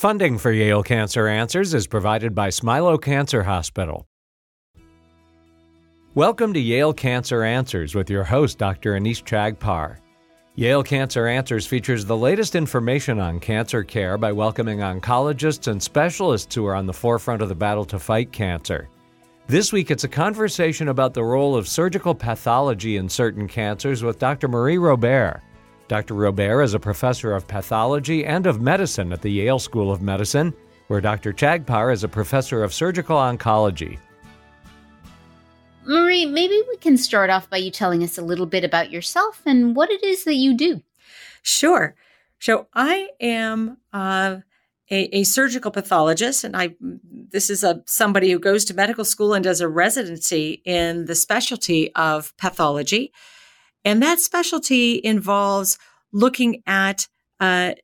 Funding for Yale Cancer Answers is provided by Smilow Cancer Hospital. Welcome to Yale Cancer Answers with your host, Dr. Anees Chagpar. Yale Cancer Answers features the latest information on cancer care by welcoming oncologists and specialists who are on the forefront of the battle to fight cancer. This week, it's a conversation about the role of surgical pathology in certain cancers with Dr. Marie Robert. Dr. Robert is a professor of pathology and of medicine at the Yale School of Medicine, where Dr. Chagpar is a professor of surgical oncology. Marie, maybe we can start off by you telling us a little bit about yourself and what it is that you do. Sure. So I am uh, a, a, surgical pathologist, and I this is a somebody who goes to medical school and does a residency in the specialty of pathology. And that specialty involves looking at uh,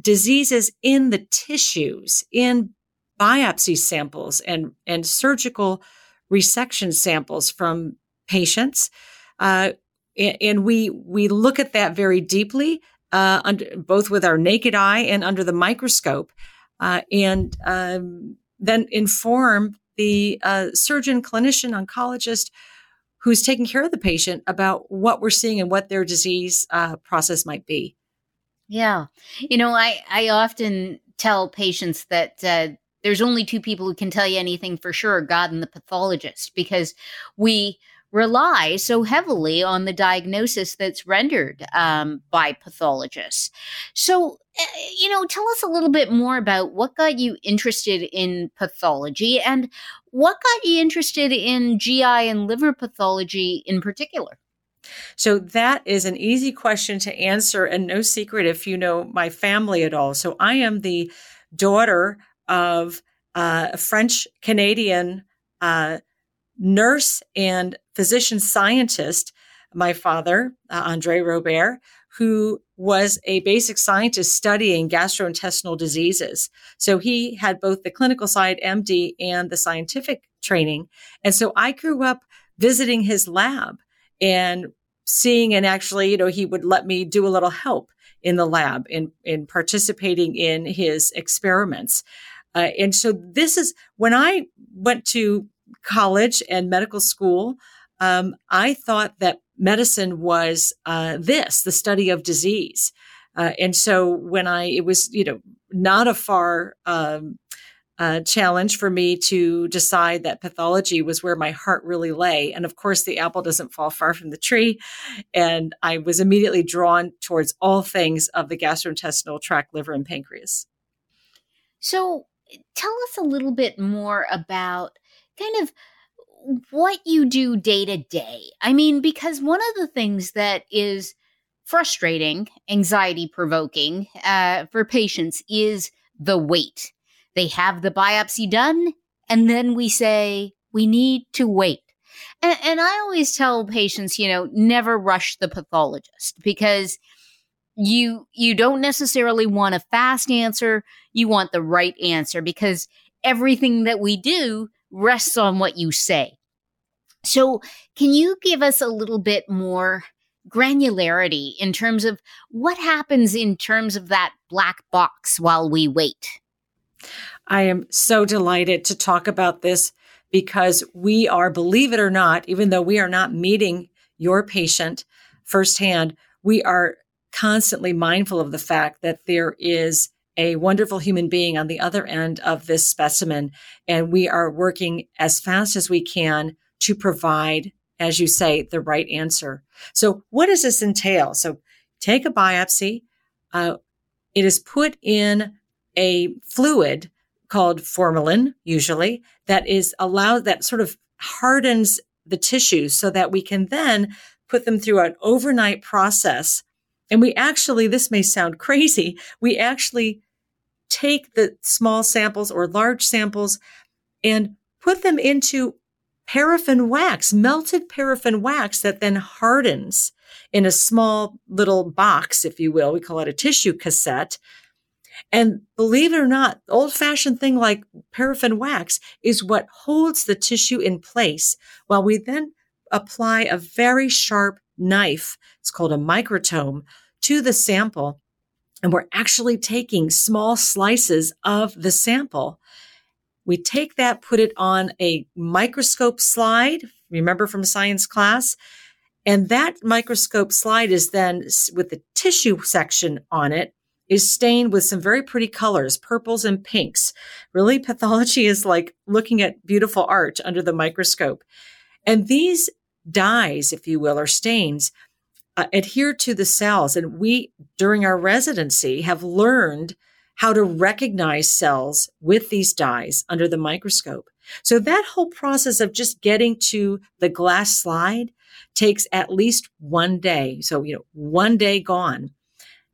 diseases in the tissues, in biopsy samples and, and surgical resection samples from patients. Uh, and we, we look at that very deeply, uh, under, both with our naked eye and under the microscope, uh, and um, then inform the uh, surgeon, clinician, oncologist who's taking care of the patient about what we're seeing and what their disease uh, process might be. Yeah. You know, I, I often tell patients that uh, there's only two people who can tell you anything for sure God and the pathologist, because we rely so heavily on the diagnosis that's rendered um, by pathologists. So, uh, you know, tell us a little bit more about what got you interested in pathology and what got you interested in GI and liver pathology in particular? So that is an easy question to answer and no secret if you know my family at all. So I am the daughter of a French Canadian uh, nurse and physician scientist, my father, uh, Andre Robert, who was a basic scientist studying gastrointestinal diseases. So he had both the clinical side, MD, and the scientific training. And so I grew up visiting his lab and seeing and actually, you know, he would let me do a little help in the lab in, in participating in his experiments. Uh, and so this is when I went to college and medical school, um, I thought that medicine was uh, this, the study of disease. Uh, and so when I, it was, you know, not a far um, uh, challenge for me to decide that pathology was where my heart really lay. And of course, the apple doesn't fall far from the tree. And I was immediately drawn towards all things of the gastrointestinal tract, liver, and pancreas. So tell us a little bit more about kind of what you do day to day. I mean, because one of the things that is frustrating, anxiety provoking uh, for patients is the wait. They have the biopsy done, and then we say, we need to wait. And, and I always tell patients, you know, never rush the pathologist because you you don't necessarily want a fast answer you want the right answer because everything that we do rests on what you say. So, can you give us a little bit more granularity in terms of what happens in terms of that black box while we wait? I am so delighted to talk about this because we are, believe it or not, even though we are not meeting your patient firsthand, we are constantly mindful of the fact that there is a wonderful human being on the other end of this specimen. And we are working as fast as we can to provide, as you say, the right answer. So, what does this entail? So, take a biopsy. Uh, it is put in a fluid called formalin, usually, that is allowed, that sort of hardens the tissues so that we can then put them through an overnight process and we actually, this may sound crazy, we actually take the small samples or large samples and put them into paraffin wax, melted paraffin wax that then hardens in a small little box, if you will. We call it a tissue cassette. And believe it or not, old fashioned thing like paraffin wax is what holds the tissue in place while we then apply a very sharp knife. It's called a microtome to the sample. and we're actually taking small slices of the sample. We take that, put it on a microscope slide. Remember from science class? And that microscope slide is then with the tissue section on it is stained with some very pretty colors, purples and pinks. Really, pathology is like looking at beautiful art under the microscope. And these dyes, if you will, or stains, uh, adhere to the cells. And we, during our residency, have learned how to recognize cells with these dyes under the microscope. So that whole process of just getting to the glass slide takes at least one day. So, you know, one day gone.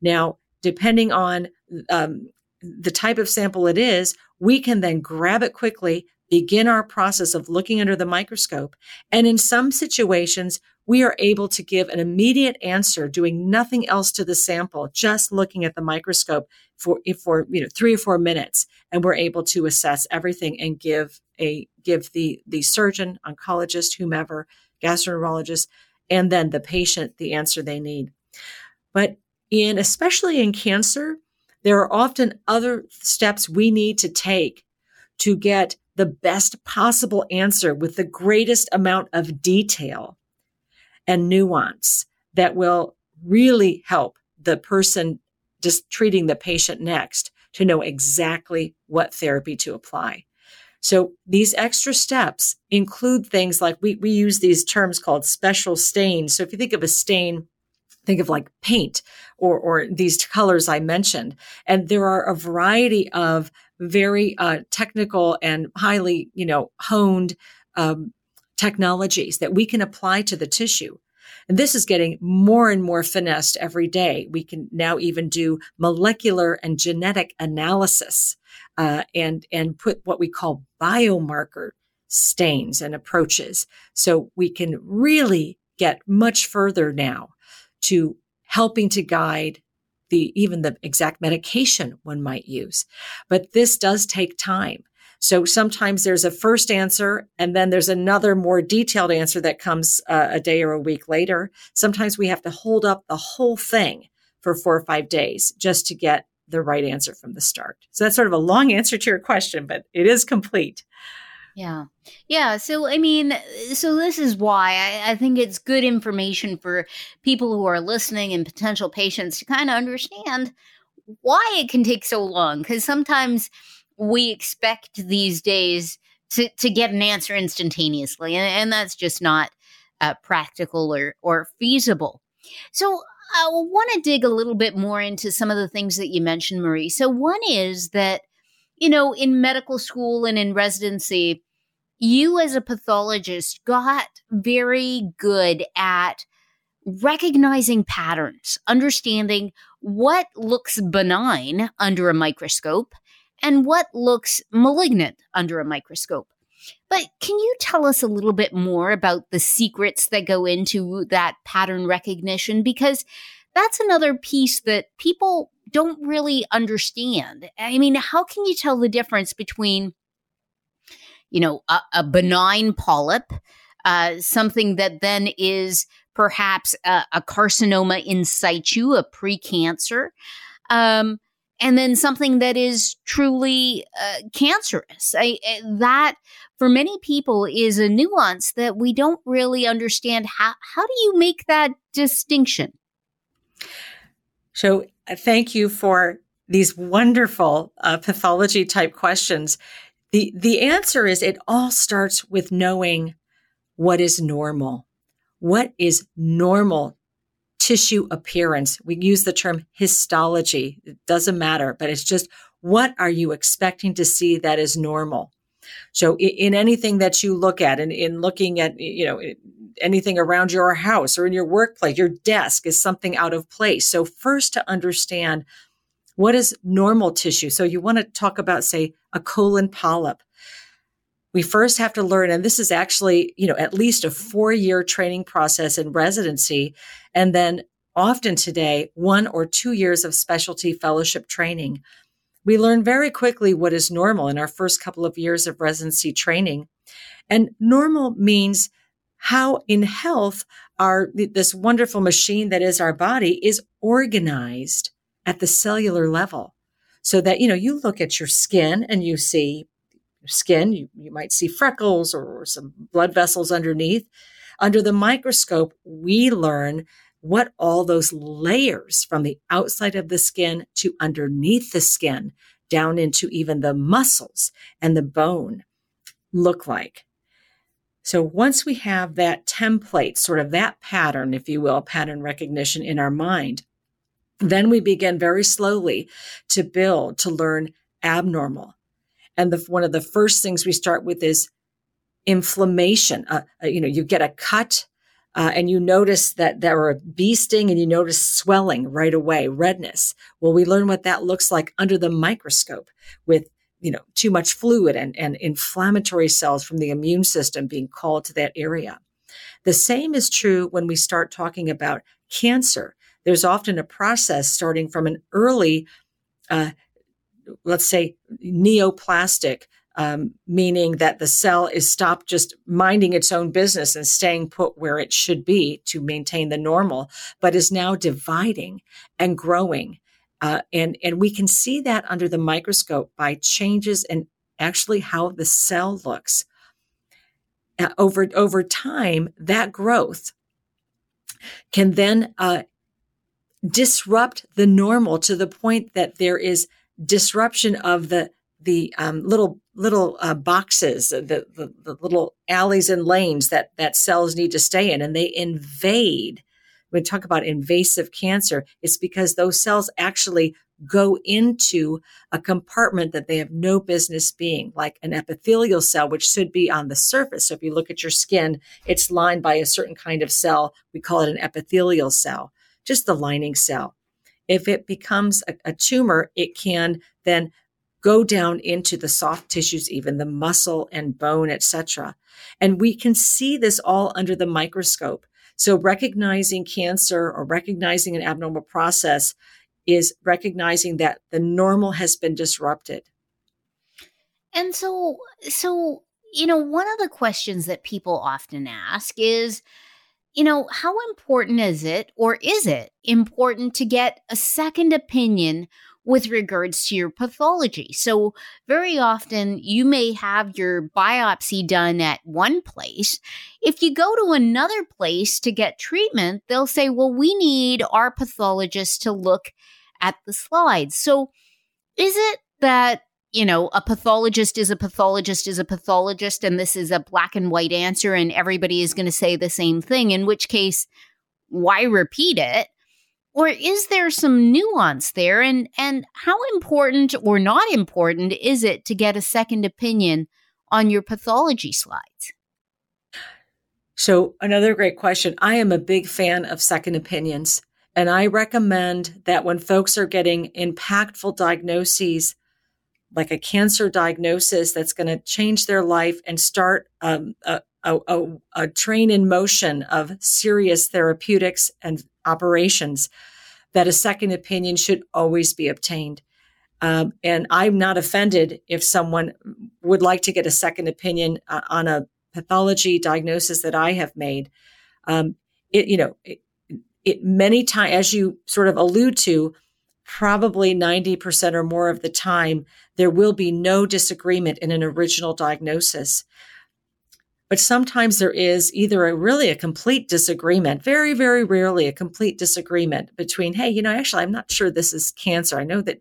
Now, depending on um, the type of sample it is, we can then grab it quickly, begin our process of looking under the microscope. And in some situations, we are able to give an immediate answer doing nothing else to the sample, just looking at the microscope for, for, you know, three or four minutes. And we're able to assess everything and give a, give the, the surgeon, oncologist, whomever, gastroenterologist, and then the patient the answer they need. But in, especially in cancer, there are often other steps we need to take to get the best possible answer with the greatest amount of detail and nuance that will really help the person just treating the patient next to know exactly what therapy to apply. So these extra steps include things like we, we use these terms called special stains. So if you think of a stain, think of like paint or, or these colors I mentioned. And there are a variety of very uh, technical and highly, you know, honed um, technologies that we can apply to the tissue. And this is getting more and more finessed every day. We can now even do molecular and genetic analysis uh, and and put what we call biomarker stains and approaches. So we can really get much further now to helping to guide the even the exact medication one might use. But this does take time. So sometimes there's a first answer and then there's another more detailed answer that comes uh, a day or a week later. Sometimes we have to hold up the whole thing for four or five days just to get the right answer from the start. So that's sort of a long answer to your question, but it is complete. Yeah. Yeah. So, I mean, so this is why I, I, think it's good information for people who are listening and potential patients to kind of understand why it can take so long. Because sometimes we expect these days to, to get an answer instantaneously, and, and that's just not uh, practical or, or feasible. So, I want to dig a little bit more into some of the things that you mentioned, Marie. So, one is that, you know, in medical school and in residency, you as a pathologist got very good at recognizing patterns, understanding what looks benign under a microscope and what looks malignant under a microscope. But can you tell us a little bit more about the secrets that go into that pattern recognition? Because that's another piece that people don't really understand. I mean, how can you tell the difference between you know, a, a benign polyp, uh, something that then is perhaps a, a, carcinoma in situ, a precancer, um, and then something that is truly uh, cancerous. I, I, that, for many people, is a nuance that we don't really understand. How how do you make that distinction? So, uh, thank you for these wonderful uh, pathology type questions. The, the answer is it all starts with knowing what is normal. What is normal tissue appearance? We use the term histology. It doesn't matter, but it's just what are you expecting to see that is normal? So in, anything that you look at and in looking at, you know, anything around your house or in your workplace, your desk is something out of place. So first to understand what is normal tissue? So you want to talk about, say, a colon polyp. We first have to learn, and this is actually, you know, at least a four year training process in residency. And then often today, one or two years of specialty fellowship training. We learn very quickly what is normal in our first couple of years of residency training. And normal means how in health our this wonderful machine that is our body is organized at the cellular level. So that, you know, you look at your skin and you see skin, you, you might see freckles or some blood vessels underneath. Under the microscope, we learn what all those layers from the outside of the skin to underneath the skin down into even the muscles and the bone look like. So once we have that template, sort of that pattern, if you will, pattern recognition in our mind, then we begin very slowly to build, to learn abnormal. And the, one of the first things we start with is inflammation. Uh, uh, you know, you get a cut uh, and you notice that there are a bee sting and you notice swelling right away, redness. Well, we learn what that looks like under the microscope with you know too much fluid and, and inflammatory cells from the immune system being called to that area. The same is true when we start talking about cancer. There's often a process starting from an early, uh, let's say, neoplastic um, meaning that the cell is stopped just minding its own business and staying put where it should be to maintain the normal, but is now dividing and growing. Uh, and, and we can see that under the microscope by changes in actually how the cell looks. Uh, over, over time, that growth can then uh, disrupt the normal to the point that there is disruption of the the um, little little uh, boxes, the, the, the little alleys and lanes that that cells need to stay in, and they invade. When we talk about invasive cancer, it's because those cells actually go into a compartment that they have no business being, like an epithelial cell, which should be on the surface. So if you look at your skin, it's lined by a certain kind of cell. We call it an epithelial cell, just the lining cell. If it becomes a, a tumor, it can then go down into the soft tissues, even the muscle and bone, etc. And we can see this all under the microscope. So recognizing cancer or recognizing an abnormal process is recognizing that the normal has been disrupted. And so, so, you know, one of the questions that people often ask is, you know, how important is it or is it important to get a second opinion with regards to your pathology. So, very often you may have your biopsy done at one place. If you go to another place to get treatment, they'll say, Well, we need our pathologist to look at the slides. So, is it that you know, a pathologist is a pathologist is a pathologist, and this is a black and white answer, and everybody is going to say the same thing, in which case, why repeat it? or is there some nuance there? And and how important or not important is it to get a second opinion on your pathology slides? So another great question. I am a big fan of second opinions and i recommend that when folks are getting impactful diagnoses like a cancer diagnosis that's going to change their life and start um, a, a, a, a train in motion of serious therapeutics and operations, that a second opinion should always be obtained. Um, and I'm not offended if someone would like to get a second opinion uh, on a pathology diagnosis that I have made. Um, it, you know, it, it many times, as you sort of allude to, probably 90% or more of the time, there will be no disagreement in an original diagnosis. But sometimes there is either a really a complete disagreement, very, very rarely a complete disagreement between, hey, you know, actually, I'm not sure this is cancer. I know that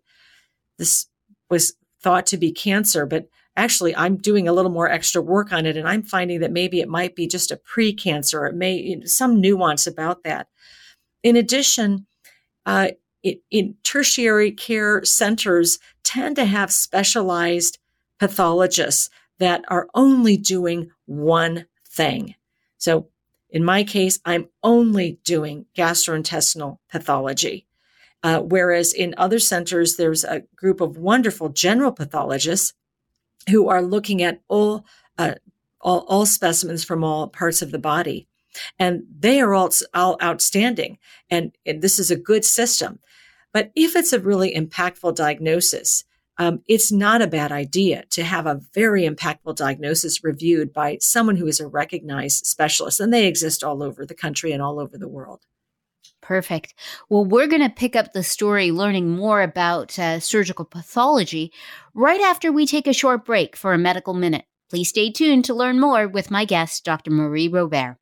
this was thought to be cancer, but actually I'm doing a little more extra work on it and I'm finding that maybe it might be just a pre-cancer. It may you know, some nuance about that. In addition, uh, it, in tertiary care centers tend to have specialized pathologists that are only doing one thing. So in my case, I'm only doing gastrointestinal pathology. Uh, whereas in other centers, there's a group of wonderful general pathologists who are looking at all, uh, all, all specimens from all parts of the body. And they are all, all outstanding. And, and this is a good system. But if it's a really impactful diagnosis, um, it's not a bad idea to have a very impactful diagnosis reviewed by someone who is a recognized specialist, and they exist all over the country and all over the world. Perfect. Well, we're going to pick up the story learning more about uh, surgical pathology right after we take a short break for a medical minute. Please stay tuned to learn more with my guest, Dr. Marie Robert.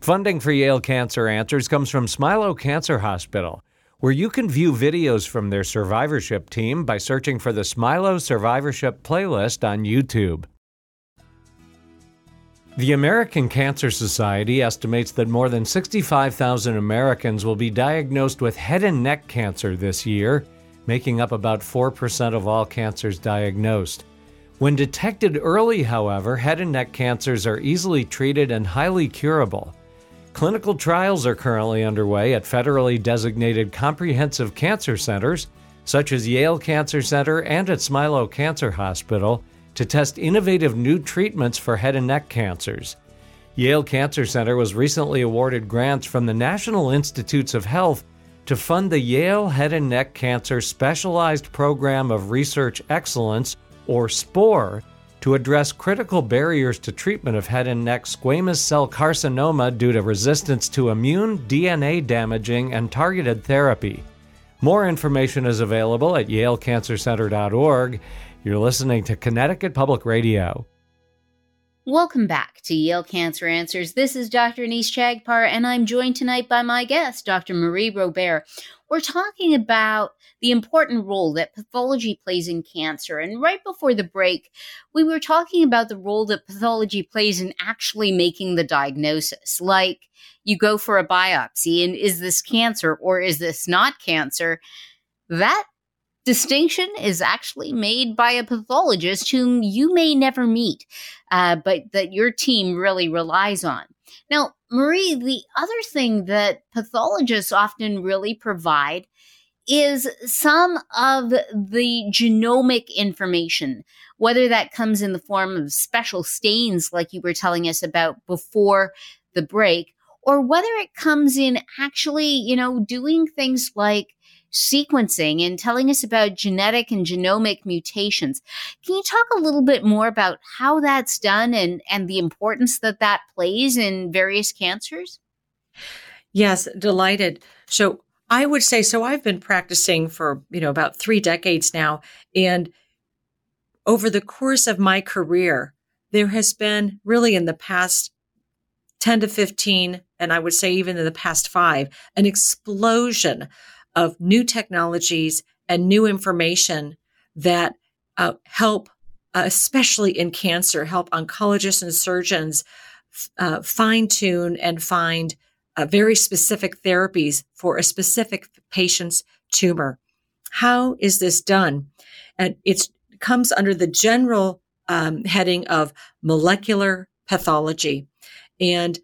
Funding for Yale Cancer Answers comes from Smilow Cancer Hospital, where you can view videos from their survivorship team by searching for the Smilow Survivorship playlist on YouTube. The American Cancer Society estimates that more than 65,000 Americans will be diagnosed with head and neck cancer this year, making up about 4% of all cancers diagnosed. When detected early, however, head and neck cancers are easily treated and highly curable. Clinical trials are currently underway at federally designated comprehensive cancer centers, such as Yale Cancer Center and at Smilow Cancer Hospital, to test innovative new treatments for head and neck cancers. Yale Cancer Center was recently awarded grants from the National Institutes of Health to fund the Yale Head and Neck Cancer Specialized Program of Research Excellence, or SPORE, to address critical barriers to treatment of head and neck squamous cell carcinoma due to resistance to immune, DNA damaging, and targeted therapy. More information is available at yalecancercenter.org you're listening to Connecticut Public Radio. Welcome back to Yale Cancer Answers. This is Dr. Anees Chagpar, and I'm joined tonight by my guest, Dr. Marie Robert. We're talking about the important role that pathology plays in cancer. And right before the break, we were talking about the role that pathology plays in actually making the diagnosis. Like you go for a biopsy, and is this cancer or is this not cancer? That distinction is actually made by a pathologist whom you may never meet, uh, but that your team really relies on. Now, Marie, the other thing that pathologists often really provide is some of the genomic information, whether that comes in the form of special stains, like you were telling us about before the break, or whether it comes in actually, you know, doing things like sequencing and telling us about genetic and genomic mutations. Can you talk a little bit more about how that's done and, and the importance that that plays in various cancers? Yes, delighted. So I would say so I've been practicing for, you know, about 3 decades now and over the course of my career there has been really in the past 10 to 15 and I would say even in the past 5 an explosion of new technologies and new information that uh, help, uh, especially in cancer, help oncologists and surgeons uh, fine tune and find uh, very specific therapies for a specific patient's tumor. How is this done? And it comes under the general um, heading of molecular pathology. And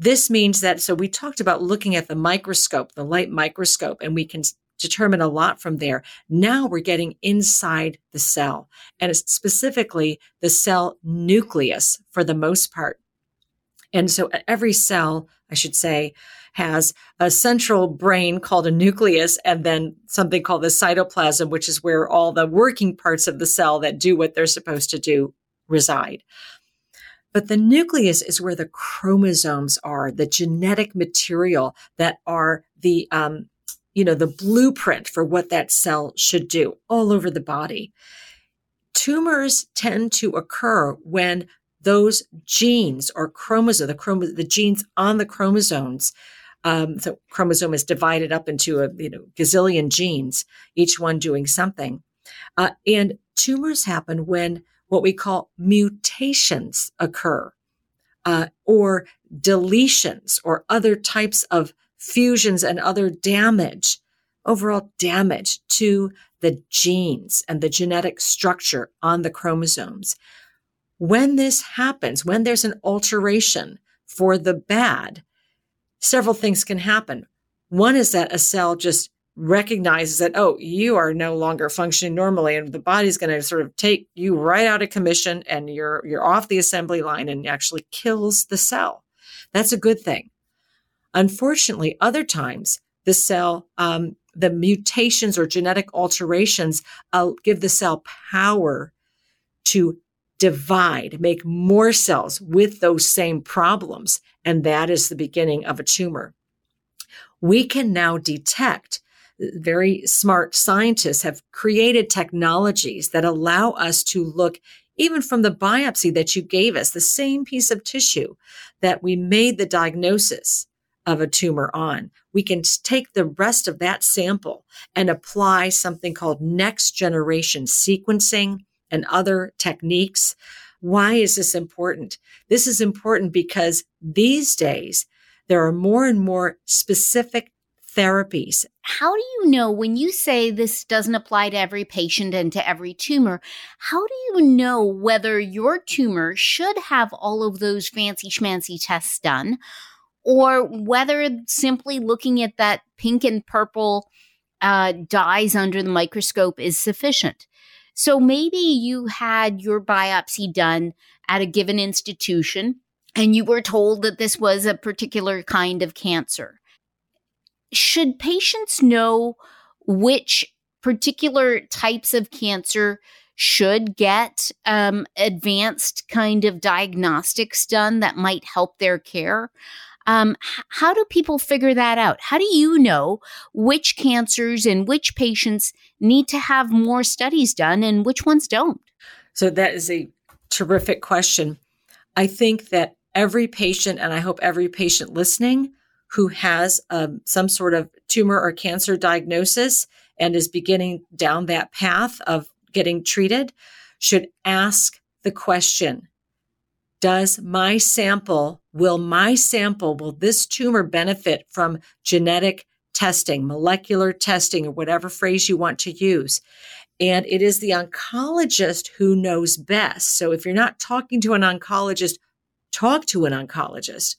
this means that, so we talked about looking at the microscope, the light microscope, and we can determine a lot from there. Now we're getting inside the cell and it's specifically the cell nucleus for the most part. And so every cell, I should say, has a central brain called a nucleus and then something called the cytoplasm, which is where all the working parts of the cell that do what they're supposed to do reside. But the nucleus is where the chromosomes are, the genetic material that are the, um, you know, the blueprint for what that cell should do all over the body. Tumors tend to occur when those genes or chromosomes, the, chrom- the genes on the chromosomes, um, so chromosome is divided up into a you know gazillion genes, each one doing something. Uh, and tumors happen when what we call mutations occur, uh, or deletions, or other types of fusions and other damage, overall damage to the genes and the genetic structure on the chromosomes. When this happens, when there's an alteration for the bad, several things can happen. One is that a cell just recognizes that, oh, you are no longer functioning normally and the body's going to sort of take you right out of commission and you're, you're off the assembly line and actually kills the cell. That's a good thing. Unfortunately, other times the cell, um, the mutations or genetic alterations uh, give the cell power to divide, make more cells with those same problems. And that is the beginning of a tumor. we can now detect very smart scientists have created technologies that allow us to look even from the biopsy that you gave us, the same piece of tissue that we made the diagnosis of a tumor on. We can take the rest of that sample and apply something called next generation sequencing and other techniques. Why is this important? This is important because these days there are more and more specific therapies. How do you know when you say this doesn't apply to every patient and to every tumor? How do you know whether your tumor should have all of those fancy schmancy tests done or whether simply looking at that pink and purple uh, dyes under the microscope is sufficient? So maybe you had your biopsy done at a given institution and you were told that this was a particular kind of cancer. Should patients know which particular types of cancer should get um, advanced kind of diagnostics done that might help their care? Um, h- how do people figure that out? How do you know which cancers and which patients need to have more studies done and which ones don't? So, that is a terrific question. I think that every patient, and I hope every patient listening who has um, some sort of tumor or cancer diagnosis and is beginning down that path of getting treated, should ask the question Does my sample, will my sample, will this tumor benefit from genetic testing, molecular testing, or whatever phrase you want to use? And it is the oncologist who knows best. So if you're not talking to an oncologist, talk to an oncologist.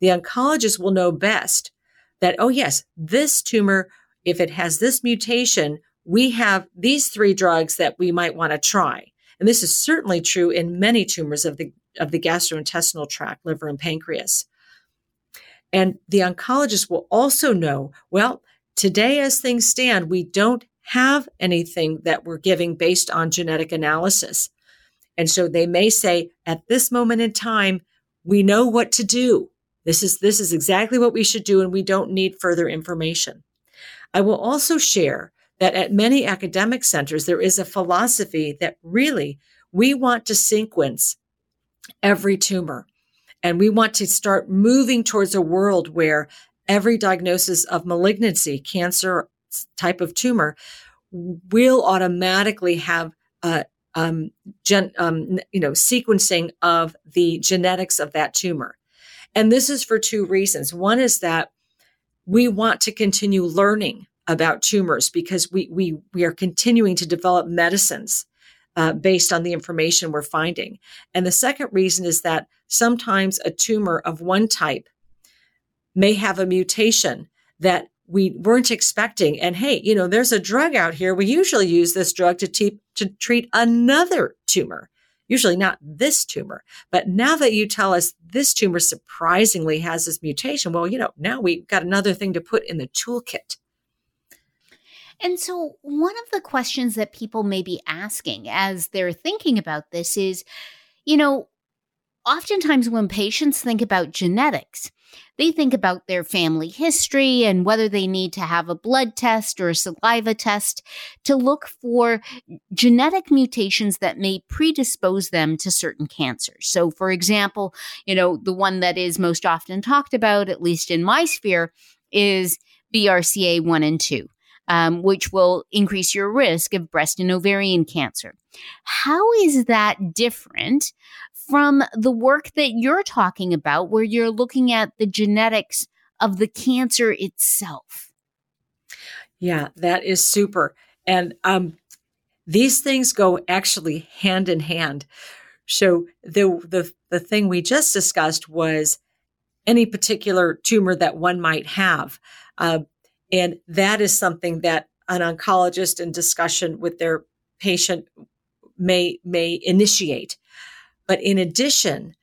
The oncologist will know best that, oh, yes, this tumor, if it has this mutation, we have these three drugs that we might want to try. And this is certainly true in many tumors of the, of the gastrointestinal tract, liver and pancreas. And the oncologist will also know, well, today as things stand, we don't have anything that we're giving based on genetic analysis. And so they may say, at this moment in time, we know what to do. This is, this is exactly what we should do, and we don't need further information. I will also share that at many academic centers, there is a philosophy that really we want to sequence every tumor. And we want to start moving towards a world where every diagnosis of malignancy, cancer type of tumor, will automatically have a, um, gen, um, you know, sequencing of the genetics of that tumor. And this is for two reasons. One is that we want to continue learning about tumors because we we we are continuing to develop medicines uh, based on the information we're finding. And the second reason is that sometimes a tumor of one type may have a mutation that we weren't expecting. And hey, you know, there's a drug out here. We usually use this drug to, te- to treat another tumor, usually not this tumor. But now that you tell us this tumor surprisingly has this mutation, well, you know, now we've got another thing to put in the toolkit. And so, one of the questions that people may be asking as they're thinking about this is, you know, oftentimes when patients think about genetics, they think about their family history and whether they need to have a blood test or a saliva test to look for genetic mutations that may predispose them to certain cancers. So, for example, you know, the one that is most often talked about, at least in my sphere, is BRCA1 and 2. Um, which will increase your risk of breast and ovarian cancer. How is that different from the work that you're talking about, where you're looking at the genetics of the cancer itself. Yeah, that is super. And um, these things go actually hand in hand. So the the the thing we just discussed was any particular tumor that one might have, uh, and that is something that an oncologist in discussion with their patient may may initiate. But in addition,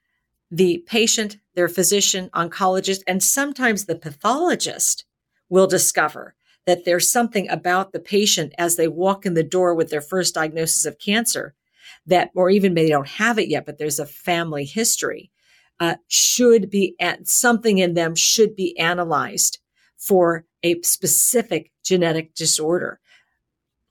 the patient, their physician, oncologist, and sometimes the pathologist will discover that there's something about the patient as they walk in the door with their first diagnosis of cancer that, or even maybe they don't have it yet, but there's a family history, uh, should be, at, something in them should be analyzed for a specific genetic disorder,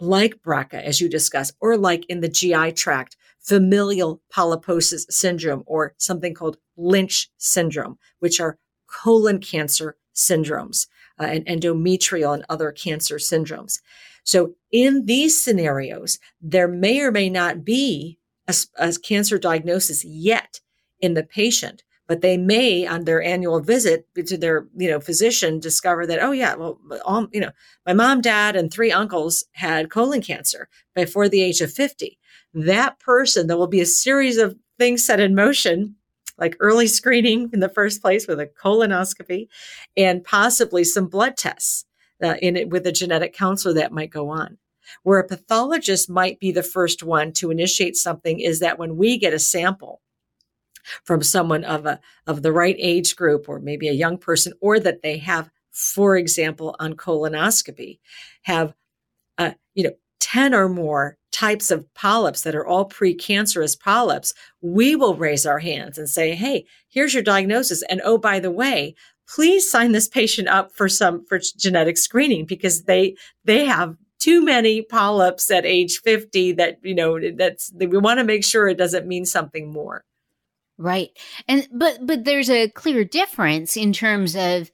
like BRCA, as you discussed, or like in the GI tract, familial polyposis syndrome, or something called Lynch syndrome, which are colon cancer syndromes uh, and endometrial and other cancer syndromes. So in these scenarios, there may or may not be a, a cancer diagnosis yet in the patient, but they may on their annual visit to their you know physician discover that oh yeah well all, you know my mom dad and three uncles had colon cancer before the age of 50 that person there will be a series of things set in motion like early screening in the first place with a colonoscopy and possibly some blood tests uh, in it with a genetic counselor that might go on. Where a pathologist might be the first one to initiate something is that when we get a sample from someone of a of the right age group or maybe a young person or that they have for example on colonoscopy have uh, you know 10 or more types of polyps that are all precancerous polyps we will raise our hands and say hey here's your diagnosis. And oh by the way please sign this patient up for some for genetic screening because they they have too many polyps at age 50 that you know that's we want to make sure it doesn't mean something more Right. And but but there's a clear difference in terms of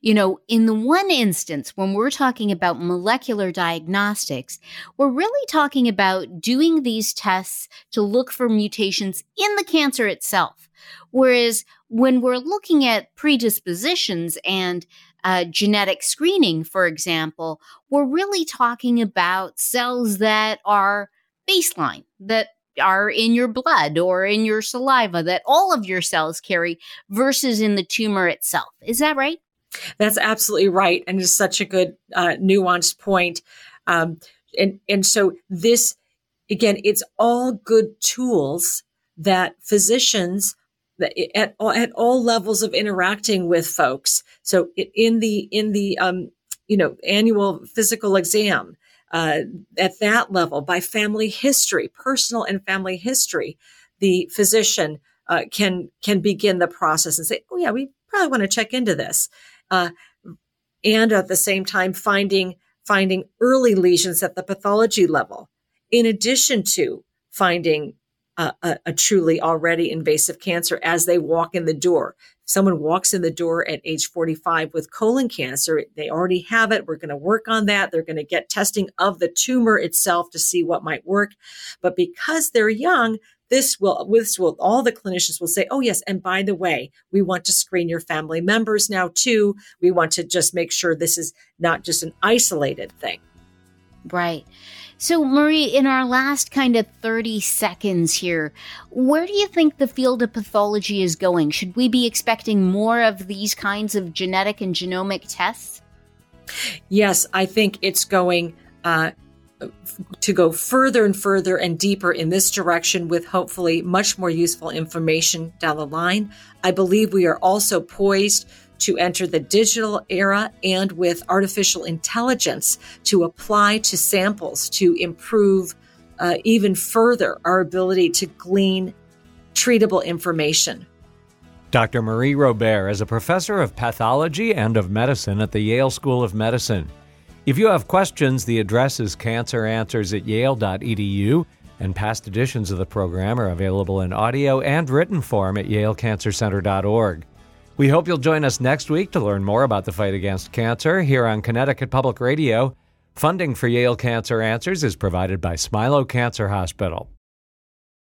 you know, in the one instance, when we're talking about molecular diagnostics, we're really talking about doing these tests to look for mutations in the cancer itself. Whereas when we're looking at predispositions and uh, genetic screening, for example, we're really talking about cells that are baseline, that are in your blood or in your saliva that all of your cells carry versus in the tumor itself. Is that right? That's absolutely right. And it's such a good, uh, nuanced point. Um, and, and so this, again, it's all good tools that physicians at, at all levels of interacting with folks. So in the, in the, um, you know, annual physical exam, uh, at that level by family history, personal and family history, the physician uh, can can begin the process and say, "Oh yeah, we probably want to check into this," uh, and at the same time finding finding early lesions at the pathology level, in addition to finding a, a, a, truly already invasive cancer as they walk in the door someone walks in the door at age 45 with colon cancer, they already have it. We're going to work on that. They're going to get testing of the tumor itself to see what might work. But because they're young, this will, this will, all the clinicians will say, oh, yes. And by the way, we want to screen your family members now too. We want to just make sure this is not just an isolated thing. Right. So, Marie, in our last kind of 30 seconds here, where do you think the field of pathology is going? Should we be expecting more of these kinds of genetic and genomic tests? Yes, I think it's going uh, to go further and further and deeper in this direction with hopefully much more useful information down the line. I believe we are also poised to enter the digital era and with artificial intelligence to apply to samples to improve uh, even further our ability to glean treatable information. Dr. Marie Robert is a professor of pathology and of medicine at the Yale School of Medicine. If you have questions, the address is canceranswers at yale.edu, and past editions of the program are available in audio and written form at yalecancercenter.org. We hope you'll join us next week to learn more about the fight against cancer here on Connecticut Public Radio. Funding for Yale Cancer Answers is provided by Smilow Cancer Hospital.